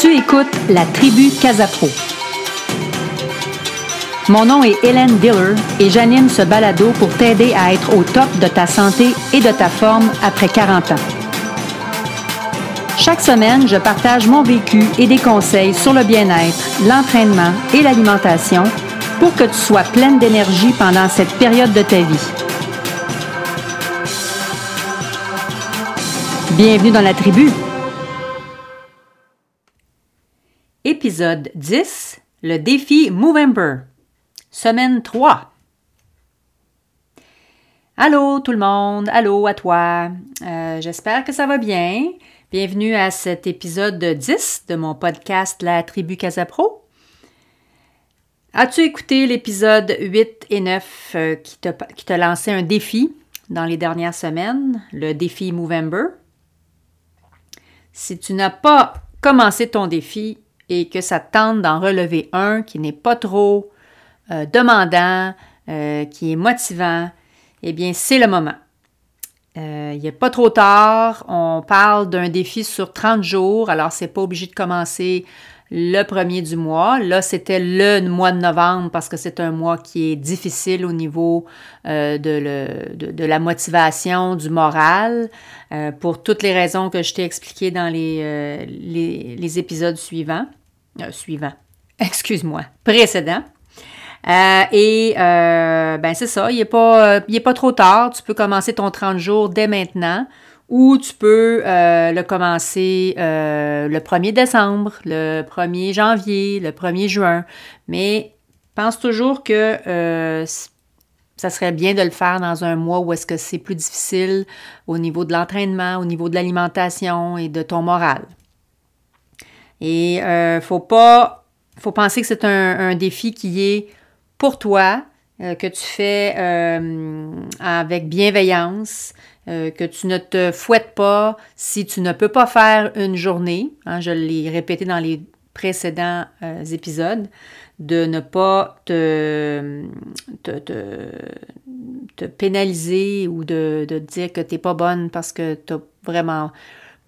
Tu écoutes la tribu Casapro. Mon nom est Hélène Diller et j'anime ce balado pour t'aider à être au top de ta santé et de ta forme après 40 ans. Chaque semaine, je partage mon vécu et des conseils sur le bien-être, l'entraînement et l'alimentation pour que tu sois pleine d'énergie pendant cette période de ta vie. Bienvenue dans la tribu. Épisode 10, le défi Movember. Semaine 3. Allô tout le monde, allô à toi. Euh, j'espère que ça va bien. Bienvenue à cet épisode 10 de mon podcast La Tribu Casapro. As-tu écouté l'épisode 8 et 9 euh, qui t'a lancé un défi dans les dernières semaines, le défi Movember? Si tu n'as pas commencé ton défi et que ça tente d'en relever un qui n'est pas trop euh, demandant, euh, qui est motivant, eh bien, c'est le moment. Euh, il n'est pas trop tard. On parle d'un défi sur 30 jours, alors c'est pas obligé de commencer le premier du mois. Là, c'était le mois de novembre parce que c'est un mois qui est difficile au niveau euh, de, la motivation, du moral, pour toutes les raisons que je t'ai expliquées dans les, épisodes suivants. Suivants, excuse-moi, précédents. et ben c'est ça, il n'est pas, pas trop tard. Tu peux commencer ton 30 jours dès maintenant ou tu peux euh, le commencer euh, le 1er décembre, le 1er janvier, le 1er juin. Mais pense toujours que euh, ça serait bien de le faire dans un mois où est-ce que c'est plus difficile au niveau de l'entraînement, au niveau de l'alimentation et de ton moral. Et il faut pas, faut penser que c'est un, défi qui est pour toi, que tu fais avec bienveillance, euh, que tu ne te fouettes pas si tu ne peux pas faire une journée. Hein, je l'ai répété dans les précédents euh, épisodes, de ne pas te, te, pénaliser ou de, dire que tu n'es pas bonne parce que tu n'as vraiment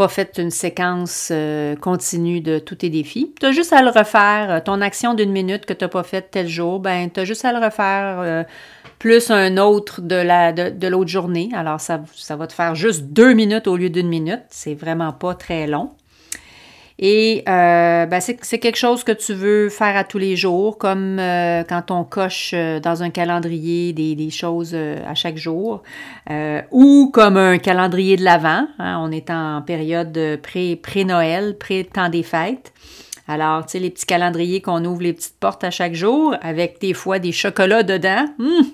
pas fait une séquence euh, continue de tous tes défis. Tu as juste à le refaire. Ton action d'une minute que tu n'as pas faite tel jour, ben, tu as juste à le refaire plus un autre de, la, de, l'autre journée. Alors, ça, ça, va te faire juste deux minutes au lieu d'une minute. C'est vraiment pas très long. Et euh, ben, c'est, quelque chose que tu veux faire à tous les jours, comme euh, quand on coche euh, dans un calendrier des, choses à chaque jour, ou comme un calendrier de l'Avent. Hein. on est en période pré, pré-Noël, pré-temps des fêtes. Alors, tu sais, les petits calendriers qu'on ouvre les petites portes à chaque jour, avec des fois des chocolats dedans. Hum!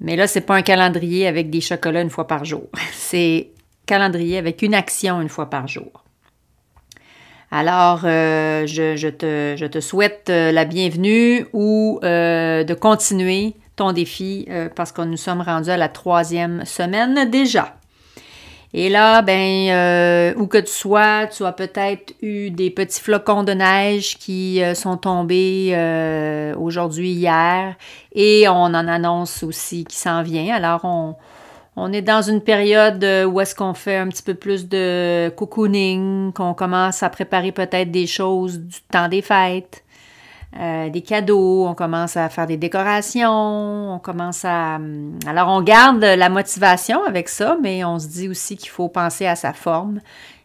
Mais là, c'est pas un calendrier avec des chocolats une fois par jour. C'est calendrier avec une action une fois par jour. Alors, euh, je, te, souhaite euh, la bienvenue ou euh, de continuer ton défi parce que nous sommes rendus à la troisième semaine déjà. Et là, ben, où que tu sois, tu as peut-être eu des petits flocons de neige qui sont tombés aujourd'hui, hier, et on en annonce aussi qui s'en vient. Alors, on, on est dans une période où est-ce qu'on fait un petit peu plus de cocooning, qu'on commence à préparer peut-être des choses du temps des fêtes. Euh, des cadeaux, on commence à faire des décorations, on commence à... Hum, alors, on garde la motivation avec ça, mais on se dit aussi qu'il faut penser à sa forme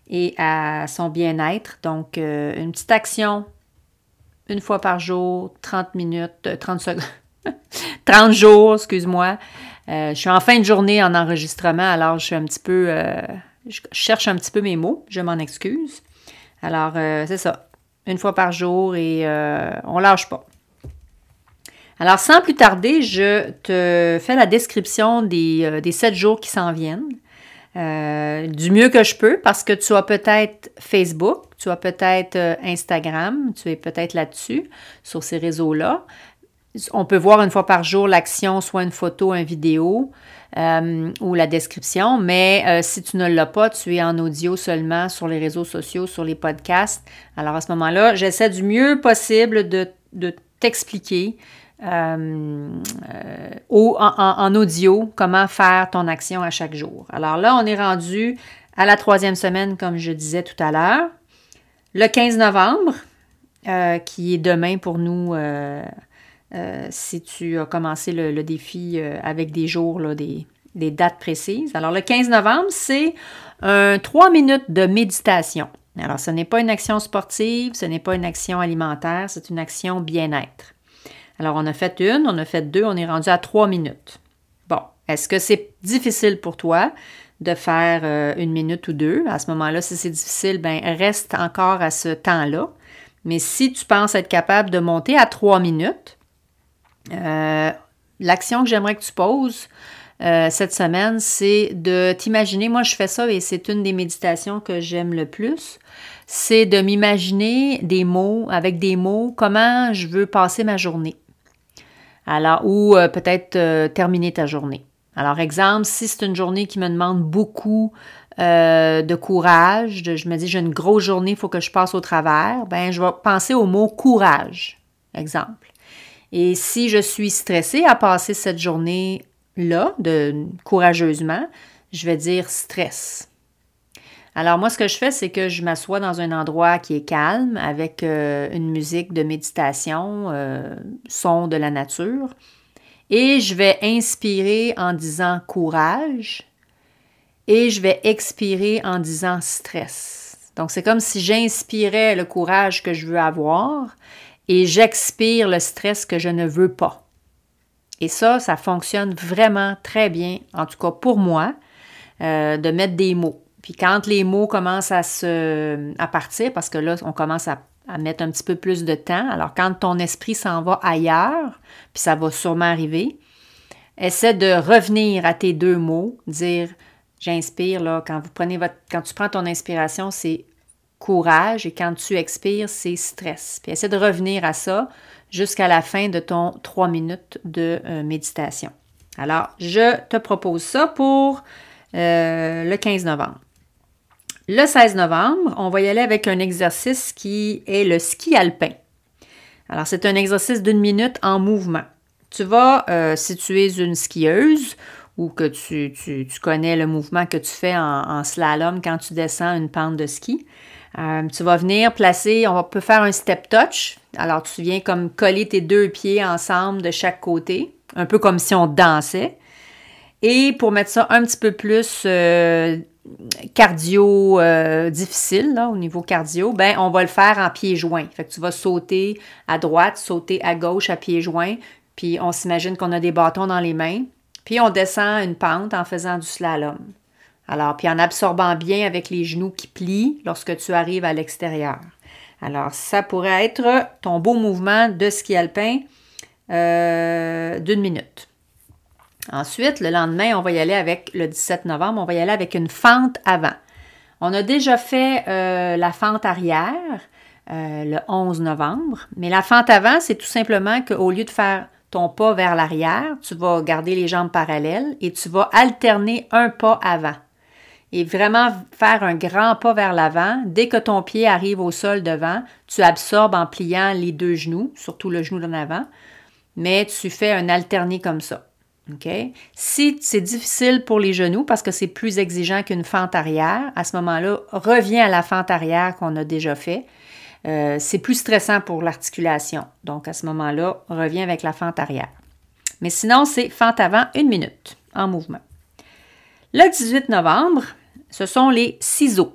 et à son bien-être. Donc, euh, une petite action une fois par jour, 30 minutes, 30 euh, secondes, 30 jours, excuse-moi. Je suis en fin de journée en enregistrement, alors je suis un petit peu... je cherche un petit peu mes mots, je m'en excuse. Alors, c'est ça une fois par jour et euh, on lâche pas. Alors, sans plus tarder, je te fais la description des, euh, sept jours qui s'en viennent. Euh, du mieux que je peux parce que tu as peut-être Facebook, tu as peut-être Instagram, tu es peut-être là-dessus, sur ces réseaux-là. On peut voir une fois par jour l'action, soit une photo, une vidéo. Euh, ou la description. Mais euh, si tu ne l'as pas, tu es en audio seulement sur les réseaux sociaux, sur les podcasts. Alors à ce moment-là, j'essaie du mieux possible de, t'expliquer euh, en, audio comment faire ton action à chaque jour. Alors là, on est rendu à la troisième semaine, comme je disais tout à l'heure. Le 15 novembre, qui est demain pour nous, euh, euh, si tu as commencé le, défi avec des jours, des, dates précises. Alors, le 15 novembre, c'est un 3 minutes de méditation. Alors, ce n'est pas une action sportive, ce n'est pas une action alimentaire, c'est une action bien-être. Alors, on a fait une, on a fait deux, on est rendu à 3 minutes. Bon, est-ce que c'est difficile pour toi? de faire une minute ou deux? À ce moment-là, si c'est difficile, ben reste encore à ce temps-là. Mais si tu penses être capable de monter à trois minutes, euh, l'action que j'aimerais que tu poses euh, cette semaine, c'est de t'imaginer, moi je fais ça et c'est une des méditations que j'aime le plus, c'est de m'imaginer des mots, avec des mots, comment je veux passer ma journée. Alors, ou euh, peut-être terminer ta journée. Alors, exemple, si c'est une journée qui me demande beaucoup de courage, je me dis j'ai une grosse journée, il faut que je passe au travers, ben je vais penser au mot courage, exemple. Et si je suis stressée à passer cette journée-là, courageusement, je vais dire stress. Alors moi, ce que je fais, c'est que je m'assois dans un endroit qui est calme, avec euh, une musique de méditation, euh, son de la nature, et je vais inspirer en disant courage et je vais expirer en disant stress. Donc, c'est comme si j'inspirais le courage que je veux avoir et j'expire le stress que je ne veux pas. Et ça, ça fonctionne vraiment très bien, en tout cas pour moi, euh, de mettre des mots. Puis quand les mots commencent à partir, parce que là, on commence à, à mettre un petit peu plus de temps. Alors, quand ton esprit s'en va ailleurs, puis ça va sûrement arriver, essaie de revenir à tes deux mots, dire J'inspire, là, quand vous prenez votre. Quand tu prends ton inspiration, c'est courage et quand tu expires, c'est stress. Puis essaie de revenir à ça jusqu'à la fin de ton trois minutes de euh, méditation. Alors, je te propose ça pour euh, le 15 novembre. Le 16 novembre, on va y aller avec un exercice qui est le ski alpin. Alors, c'est un exercice d'une minute en mouvement. Tu vas, euh, si tu es une skieuse ou que tu, connais le mouvement que tu fais en, slalom quand tu descends une pente de ski. Euh, tu vas venir placer, on peut faire un step touch. Alors, tu viens comme coller tes deux pieds ensemble de chaque côté, un peu comme si on dansait. Et pour mettre ça un petit peu plus euh, cardio euh, difficile, au niveau cardio, ben, on va le faire en pieds joints. Fait que tu vas sauter à droite, sauter à gauche à pieds joints, puis on s'imagine qu'on a des bâtons dans les mains. Puis on descend une pente en faisant du slalom. Alors, puis en absorbant bien avec les genoux qui plient lorsque tu arrives à l'extérieur. Alors, ça pourrait être ton beau mouvement de ski alpin euh, d'une minute. Ensuite, le lendemain, on va y aller avec le 17 novembre, on va y aller avec une fente avant. On a déjà fait euh, la fente arrière euh, le 11 novembre, mais la fente avant, c'est tout simplement qu'au lieu de faire ton pas vers l'arrière, tu vas garder les jambes parallèles et tu vas alterner un pas avant. Et vraiment faire un grand pas vers l'avant. Dès que ton pied arrive au sol devant, tu absorbes en pliant les deux genoux, surtout le genou d'en avant, mais tu fais un alterné comme ça. OK? Si c'est difficile pour les genoux parce que c'est plus exigeant qu'une fente arrière, à ce moment-là, reviens à la fente arrière qu'on a déjà fait euh, c'est plus stressant pour l'articulation. Donc, à ce moment-là, reviens avec la fente arrière. Mais sinon, c'est fente avant une minute en mouvement. Le 18 novembre, ce sont les ciseaux.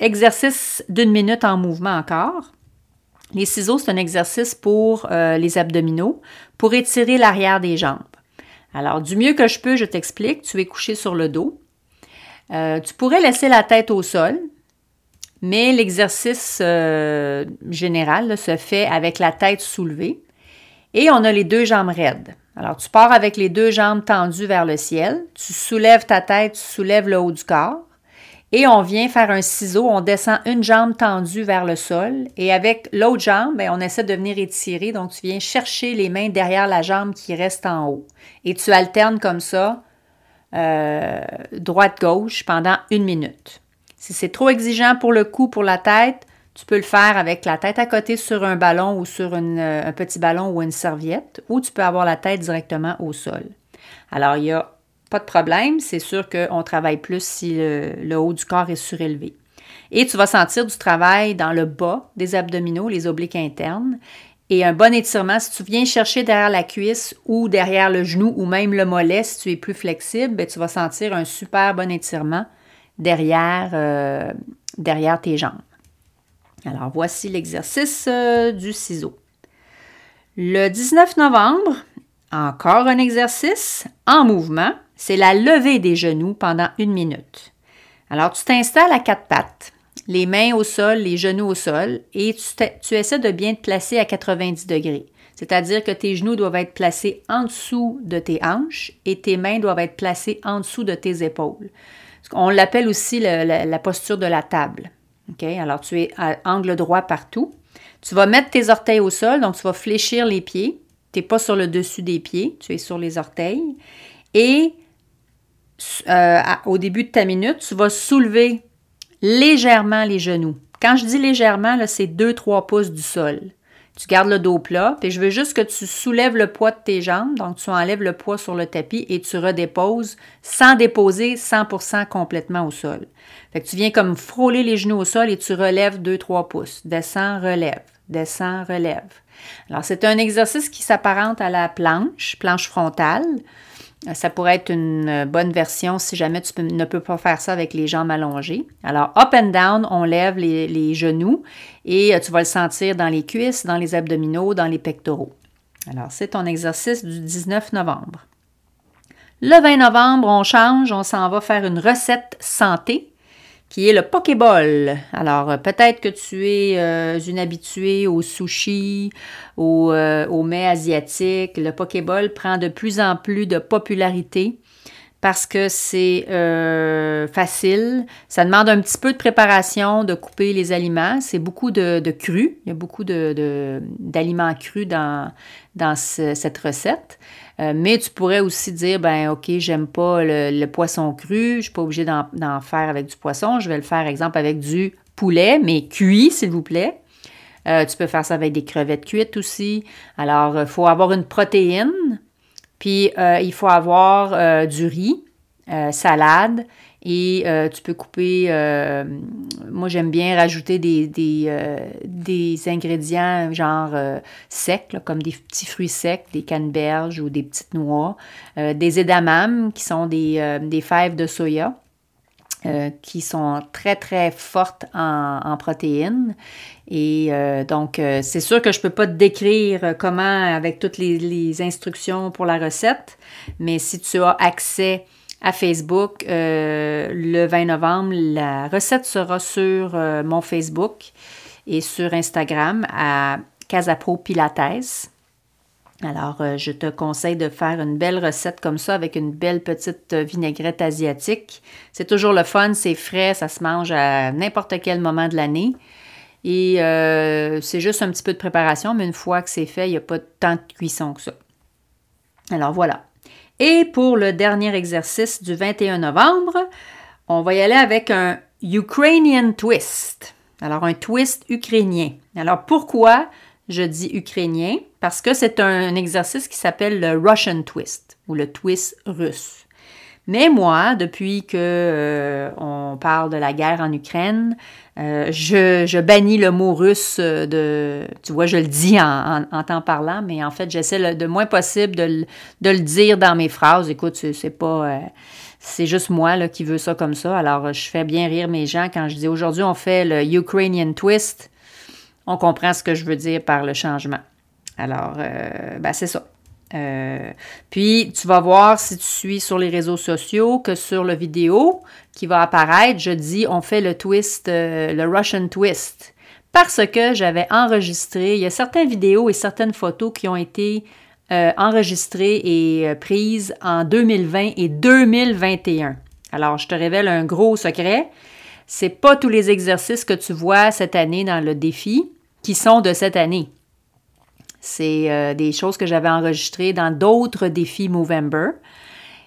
Exercice d'une minute en mouvement encore. Les ciseaux, c'est un exercice pour euh, les abdominaux, pour étirer l'arrière des jambes. Alors, du mieux que je peux, je t'explique. Tu es couché sur le dos. Euh, tu pourrais laisser la tête au sol, mais l'exercice euh, général se fait avec la tête soulevée et on a les deux jambes raides. Alors, tu pars avec les deux jambes tendues vers le ciel, tu soulèves ta tête, tu soulèves le haut du corps et on vient faire un ciseau, on descend une jambe tendue vers le sol et avec l'autre jambe, ben, on essaie de venir étirer. Donc, tu viens chercher les mains derrière la jambe qui reste en haut et tu alternes comme ça, euh, droite-gauche, pendant une minute. Si c'est trop exigeant pour le cou, pour la tête, tu peux le faire avec la tête à côté sur un ballon ou sur euh, un petit ballon ou une serviette, ou tu peux avoir la tête directement au sol. Alors, il n'y a pas de problème. C'est sûr qu'on travaille plus si le, haut du corps est surélevé. Et tu vas sentir du travail dans le bas des abdominaux, les obliques internes. Et un bon étirement, si tu viens chercher derrière la cuisse ou derrière le genou ou même le mollet, si tu es plus flexible, ben, tu vas sentir un super bon étirement derrière, euh, derrière tes jambes. Alors, voici l'exercice euh, du ciseau. Le 19 novembre, encore un exercice en mouvement, c'est la levée des genoux pendant une minute. Alors, tu t'installes à quatre pattes les mains au sol, les genoux au sol, et tu, essaies de bien te placer à 90 degrés. C'est-à-dire que tes genoux doivent être placés en dessous de tes hanches et tes mains doivent être placées en dessous de tes épaules. On l'appelle aussi la, posture de la table. Alors, tu es à angle droit partout. Tu vas mettre tes orteils au sol, donc tu vas fléchir les pieds. Tu n'es pas sur le dessus des pieds, tu es sur les orteils. Et euh, au début de ta minute, tu vas soulever légèrement les genoux. Quand je dis légèrement, c'est 2-3 pouces du sol. Tu gardes le dos plat, et je veux juste que tu soulèves le poids de tes jambes, donc tu enlèves le poids sur le tapis et tu redéposes sans déposer 100% complètement au sol. Fait tu viens comme frôler les genoux au sol et tu relèves 2-3 pouces. Descends, relève, descends, relève. Alors c'est un exercice qui s'apparente à la planche, planche frontale. Ça pourrait être une euh, bonne version si jamais tu ne peux pas faire ça avec les jambes allongées. Alors, up and down, on lève les, genoux et euh, tu vas le sentir dans les cuisses, dans les abdominaux, dans les pectoraux. Alors, c'est ton exercice du 19 novembre. Le 20 novembre, on change, on s'en va faire une recette santé qui est le Pokéball. Alors, euh, peut-être que tu es euh, une habituée au sushi, au, euh, aux mets asiatiques. Le Pokéball prend de plus en plus de popularité parce que c'est facile. Ça demande un petit peu de préparation, de couper les aliments. C'est beaucoup de, de cru. Il y a beaucoup d'aliments de, crus dans, dans cette recette. Euh, mais tu pourrais aussi dire, ben OK, j'aime pas le, poisson cru, je suis pas obligée d'en faire avec du poisson, je vais le faire, exemple, avec du poulet, mais cuit, s'il vous plaît. Euh, tu peux faire ça avec des crevettes cuites aussi. Alors, il faut avoir une protéine, puis euh, il faut avoir du riz, salade, et euh, tu peux couper, euh, moi j'aime bien rajouter des, des, euh, ingrédients genre secs, comme des petits fruits secs, des canneberges ou des petites noix, des edamame qui sont des, des fèves de soya. qui sont très, très fortes en, en protéines. Et donc, c'est sûr que je ne peux pas te décrire comment avec toutes les, les, instructions pour la recette, mais si tu as accès à Facebook euh, le 20 novembre. La recette sera sur euh, mon Facebook et sur Instagram à Casapro Pilates. Alors, euh, je te conseille de faire une belle recette comme ça avec une belle petite vinaigrette asiatique. C'est toujours le fun, c'est frais, ça se mange à n'importe quel moment de l'année. Et c'est juste un petit peu de préparation, mais une fois que c'est fait, il n'y a pas tant de cuisson que ça. Alors voilà. Et pour le dernier exercice du 21 novembre, on va y aller avec un Ukrainian twist. Alors, un twist ukrainien. Alors, pourquoi je dis ukrainien? Parce que c'est un exercice qui s'appelle le Russian twist ou le twist russe. Mais moi, depuis que euh, on parle de la guerre en Ukraine, euh, je, bannis le mot russe de. Tu vois, je le dis en, en, t'en parlant, mais en fait, j'essaie le, de moins possible de, le dire dans mes phrases. Écoute, c'est pas. Euh, c'est juste moi là, qui veux ça comme ça. Alors, je fais bien rire mes gens quand je dis aujourd'hui, on fait le Ukrainian twist. On comprend ce que je veux dire par le changement. Alors, ben, c'est ça. Euh, puis, tu vas voir si tu suis sur les réseaux sociaux que sur la vidéo qui va apparaître, je dis on fait le twist, euh, le Russian twist. Parce que j'avais enregistré, il y a certaines vidéos et certaines photos qui ont été euh, enregistrées et prises en 2020 et 2021. Alors, je te révèle un gros secret. C'est pas tous les exercices que tu vois cette année dans le défi qui sont de cette année. C'est euh, des choses que j'avais enregistrées dans d'autres défis Movember.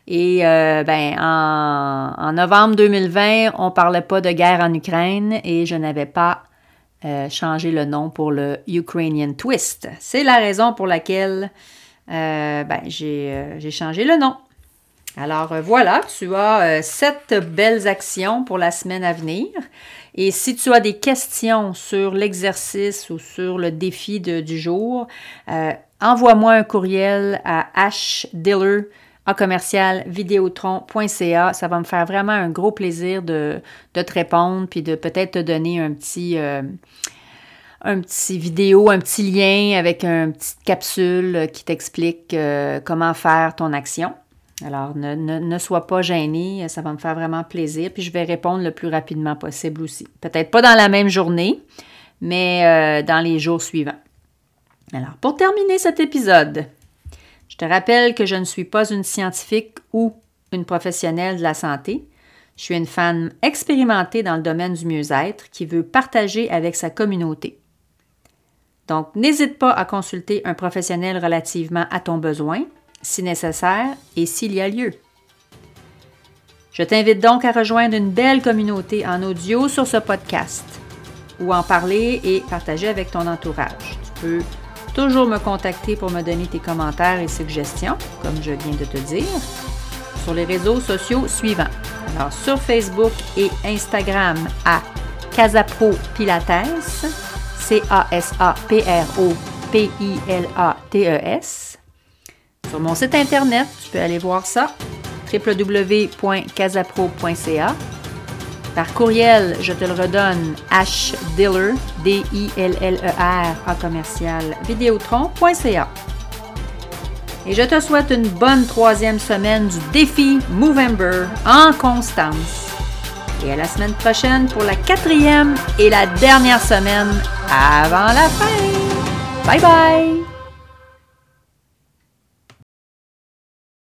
Et euh, ben, en, novembre 2020, on ne parlait pas de guerre en Ukraine et je n'avais pas euh, changé le nom pour le Ukrainian Twist. C'est la raison pour laquelle ben, j'ai changé le nom. Alors euh, voilà, tu as euh, sept belles actions pour la semaine à venir. Et si tu as des questions sur l'exercice ou sur le défi du jour, euh, envoie-moi un courriel à hdiller commercial vidéotron.ca. Ça va me faire vraiment un gros plaisir de, te répondre puis de peut-être te donner un petit, un petit vidéo, un petit lien avec une petite capsule qui t'explique comment faire ton action. Alors, ne, sois pas gêné, ça va me faire vraiment plaisir, puis je vais répondre le plus rapidement possible aussi. Peut-être pas dans la même journée, mais euh, dans les jours suivants. Alors, pour terminer cet épisode, je te rappelle que je ne suis pas une scientifique ou une professionnelle de la santé. Je suis une femme expérimentée dans le domaine du mieux-être qui veut partager avec sa communauté. Donc, n'hésite pas à consulter un professionnel relativement à ton besoin si nécessaire et s'il y a lieu. Je t'invite donc à rejoindre une belle communauté en audio sur ce podcast ou en parler et partager avec ton entourage. Tu peux toujours me contacter pour me donner tes commentaires et suggestions, comme je viens de te dire, sur les réseaux sociaux suivants. Alors sur Facebook et Instagram à Casapro Pilates, C-A-S-A-P-R-O-P-I-L-A-T-E-S. Sur mon site internet, tu peux aller voir ça, www.casapro.ca. Par courriel, je te le redonne, hdiller, D-I-L-L-E-R, A commercial, vidéotron.ca. Et je te souhaite une bonne troisième semaine du défi Movember en constance. Et à la semaine prochaine pour la quatrième et la dernière semaine avant la fin. Bye bye!